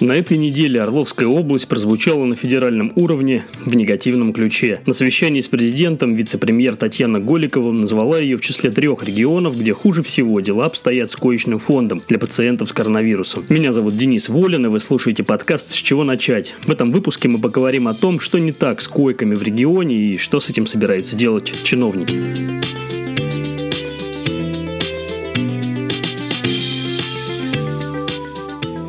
На этой неделе Орловская область прозвучала на федеральном уровне в негативном ключе. На совещании с президентом вице-премьер Татьяна Голикова назвала ее в числе трех регионов, где хуже всего дела обстоят с коечным фондом для пациентов с коронавирусом. Меня зовут Денис Волин, и вы слушаете подкаст «С чего начать?». В этом выпуске мы поговорим о том, что не так с койками в регионе и что с этим собираются делать чиновники.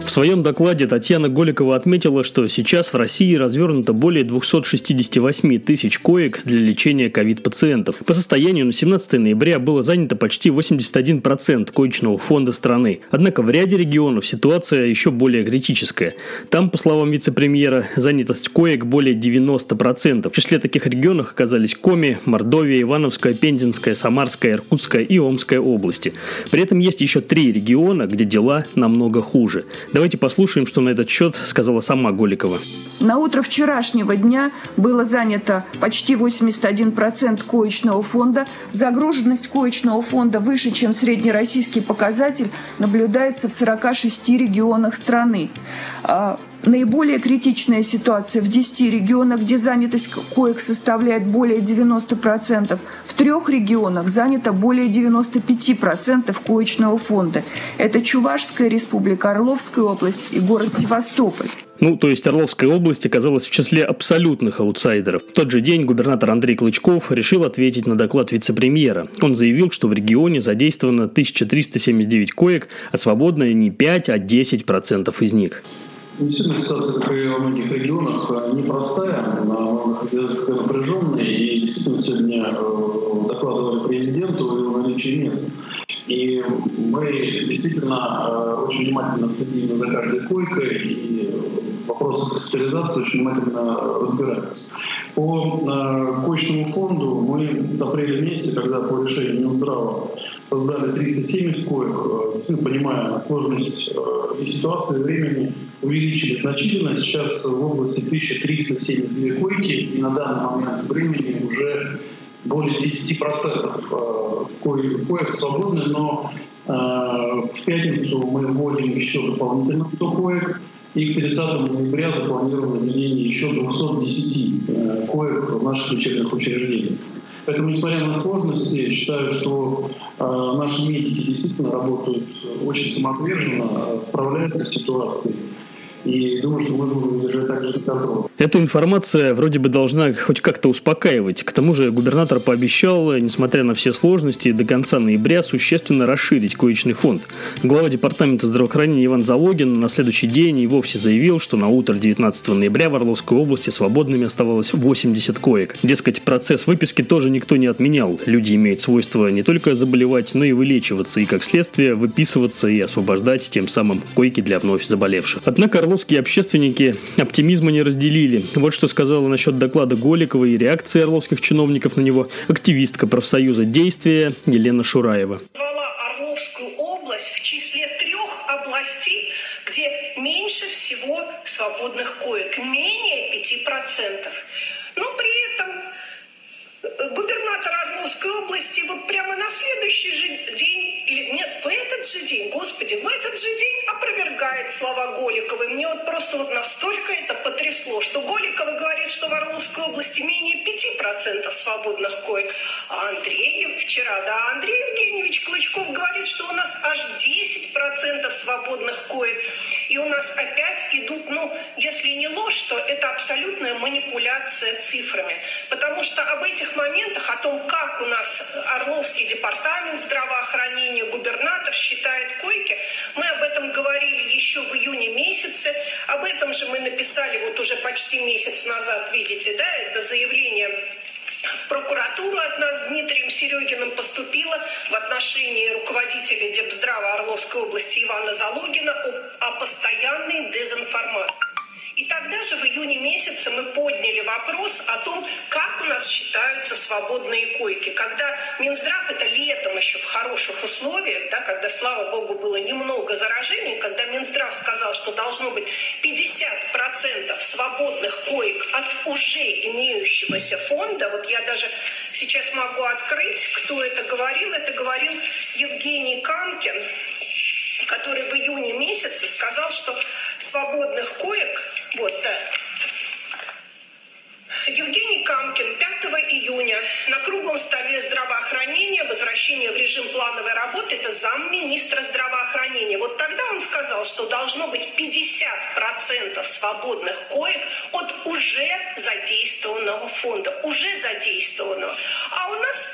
В своем докладе Татьяна Голикова отметила, что сейчас в России развернуто более 268 тысяч коек для лечения ковид-пациентов. По состоянию на 17 ноября было занято почти 81% коечного фонда страны. Однако в ряде регионов ситуация еще более критическая. Там, по словам вице-премьера, занятость коек более 90%. В числе таких регионов оказались Коми, Мордовия, Ивановская, Пензенская, Самарская, Иркутская и Омская области. При этом есть еще три региона, где дела намного хуже. Давайте послушаем, что на этот счет сказала сама Голикова. На утро вчерашнего дня было занято почти 81% коечного фонда. Загруженность коечного фонда выше, чем среднероссийский показатель, наблюдается в 46 регионах страны. Наиболее критичная ситуация в 10 регионах, где занятость коек составляет более 90%. В трех регионах занято более 95% коечного фонда. Это Чувашская республика, Орловская область и город Севастополь. Ну, то есть Орловская область оказалась в числе абсолютных аутсайдеров. В тот же день губернатор Андрей Клычков решил ответить на доклад вице-премьера. Он заявил, что в регионе задействовано 1379 коек, а свободно не 5, а 10% из них. Действительно, ситуация, как и во многих регионах, э, непростая, напряженная, и действительно сегодня э, докладывали президенту о наличии мест. И мы действительно э, очень внимательно следим за каждой койкой, и вопросы госпитализации очень внимательно разбираемся. По коечному фонду мы с апреля месяца, когда по решению Минздрава создали 370 коек, ну, понимая сложность и ситуации, времени, увеличили значительно. Сейчас в области 1372 койки, и на данный момент времени уже более 10% э, коек, коек свободны, но э, в пятницу мы вводим еще дополнительно 100 коек, и к 30 ноября запланировано введение еще 210 э, коек в наших лечебных учреждениях. Поэтому, несмотря на сложности, считаю, что э, наши медики действительно работают очень самоотверженно, справляются с ситуацией и думаю, что мы будем держать также контроль. Эта информация вроде бы должна хоть как-то успокаивать. К тому же губернатор пообещал, несмотря на все сложности, до конца ноября существенно расширить коечный фонд. Глава департамента здравоохранения Иван Залогин на следующий день и вовсе заявил, что на утро 19 ноября в Орловской области свободными оставалось 80 коек. Дескать, процесс выписки тоже никто не отменял. Люди имеют свойство не только заболевать, но и вылечиваться, и как следствие выписываться и освобождать тем самым койки для вновь заболевших. Однако орловские общественники оптимизма не разделили. Вот что сказала насчет доклада Голикова и реакции орловских чиновников на него активистка профсоюза «Действия» Елена Шураева. Орловскую область в числе трех областей, где меньше всего свободных коек, менее 5%. Но при этом губернатор Орловской области вот прямо на следующий же день, или нет, в этот же день, господи, в этот же день опровергает слова Голиковой. Мне вот просто вот настолько это потрясло, что Голикова говорит, что в Орловской области менее 5% свободных коек, а Андрей вчера, да, Андрей Евгеньевич Клычков говорит, что у нас аж 10% свободных коек. И у нас опять идут, ну, если не ложь, то это абсолютная манипуляция цифрами. Потому что об этих моментах, о том, как у нас Орловский департамент здравоохранения, губернатор считает койки, мы об этом говорили еще в июне месяце. Об этом же мы написали вот уже почти месяц назад, видите, да, это заявление прокуратуру от нас Дмитрием Серегиным поступило в отношении руководителя Депздрава Орловской области Ивана Залогина о, о постоянной дезинформации. И тогда же в июне месяце мы подняли вопрос о том, как у нас считаются свободные койки. Когда Минздрав, это летом еще в хороших условиях, да, когда, слава богу, было немного заражений, когда Минздрав сказал, что должно быть 50% свободных коек от уже имеющегося фонда, вот я даже сейчас могу открыть, кто это говорил, это говорил Евгений Камкин, который в июне месяце сказал, что свободных коек, вот, да, Евгений Камкин 5 июня на круглом столе здравоохранения возвращение в режим плановой работы, это замминистра здравоохранения. Вот тогда он сказал, что должно быть 50% свободных коек от уже задействованного фонда, уже задействованного. А у нас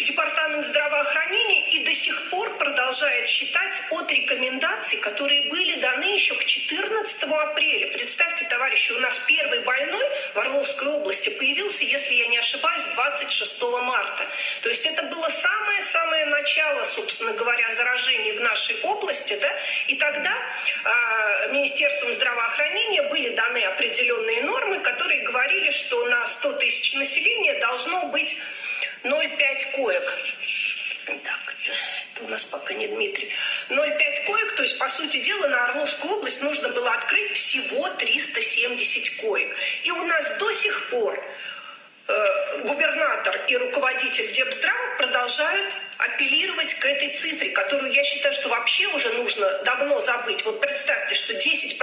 Департамент здравоохранения и до сих пор продолжает считать от рекомендаций, которые были даны еще к 14 апреля. Представьте, товарищи, у нас первый больной в Орловской области появился, если я не ошибаюсь, 26 марта. То есть это было самое-самое начало, собственно говоря, заражений в нашей области. Да? И тогда э, Министерством здравоохранения были даны определенные нормы, которые говорили, что на 100 тысяч населения должно быть 0,5 коек. Так, это у нас пока не Дмитрий. 0,5 коек, то есть, по сути дела, на Орловскую область нужно было открыть всего 370 коек. И у нас до сих пор э, губернатор и руководитель Депздрава продолжают апеллировать к этой цифре, которую я считаю, что вообще уже нужно давно забыть. Вот представьте, что 10%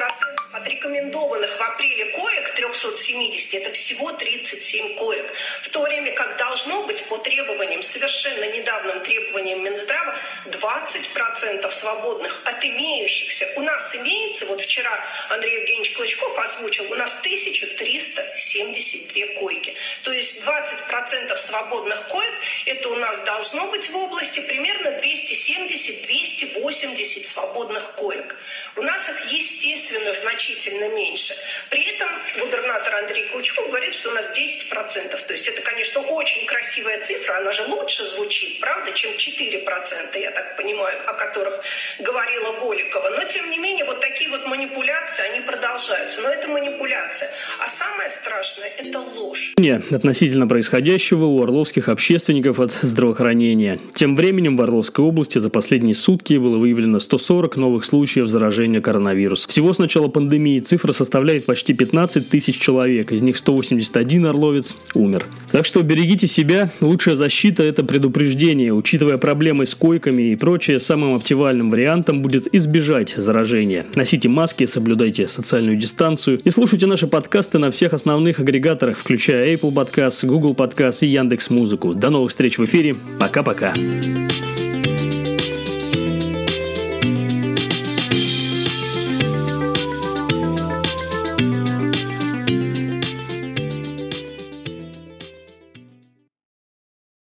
от рекомендованных в апреле коек 370 это всего 37 коек. В то время как должно быть по требованиям, совершенно недавним требованиям Минздрава, 20% свободных от имеющихся. У нас имеется, вот вчера Андрей Евгеньевич Клычков озвучил, у нас 1372 койки. То есть 20% свободных коек, это у нас должно быть в области примерно 270-280 свободных коек. У нас их, естественно, значительно меньше. При этом губернатор Андрей Клычков говорит, что у нас 10%. То есть это, конечно, очень красивая цифра, она же лучше звучит, правда, чем 4%, я так понимаю, о которых говорила Голикова. Но, тем не менее, вот такие вот манипуляции, они продолжаются. Но это манипуляция. А самое страшное – это ложь. Не, относительно происходящего у орловских общественников от здравоохранения. Тем временем в Орловской области за последние сутки было выявлено 140 новых случаев заражения коронавирусом. Всего с начала пандемии цифра составляет почти 15 тысяч человек, из них 181 орловец умер. Так что берегите себя, лучшая защита – это предупреждение. Учитывая проблемы с койками и прочее, самым оптимальным вариантом будет избежать заражения. Носите маски, соблюдайте социальную дистанцию и слушайте наши подкасты на всех основных агрегаторах, включая Apple Podcast, Google Podcast и Яндекс Музыку. До новых встреч в эфире. Пока-пока.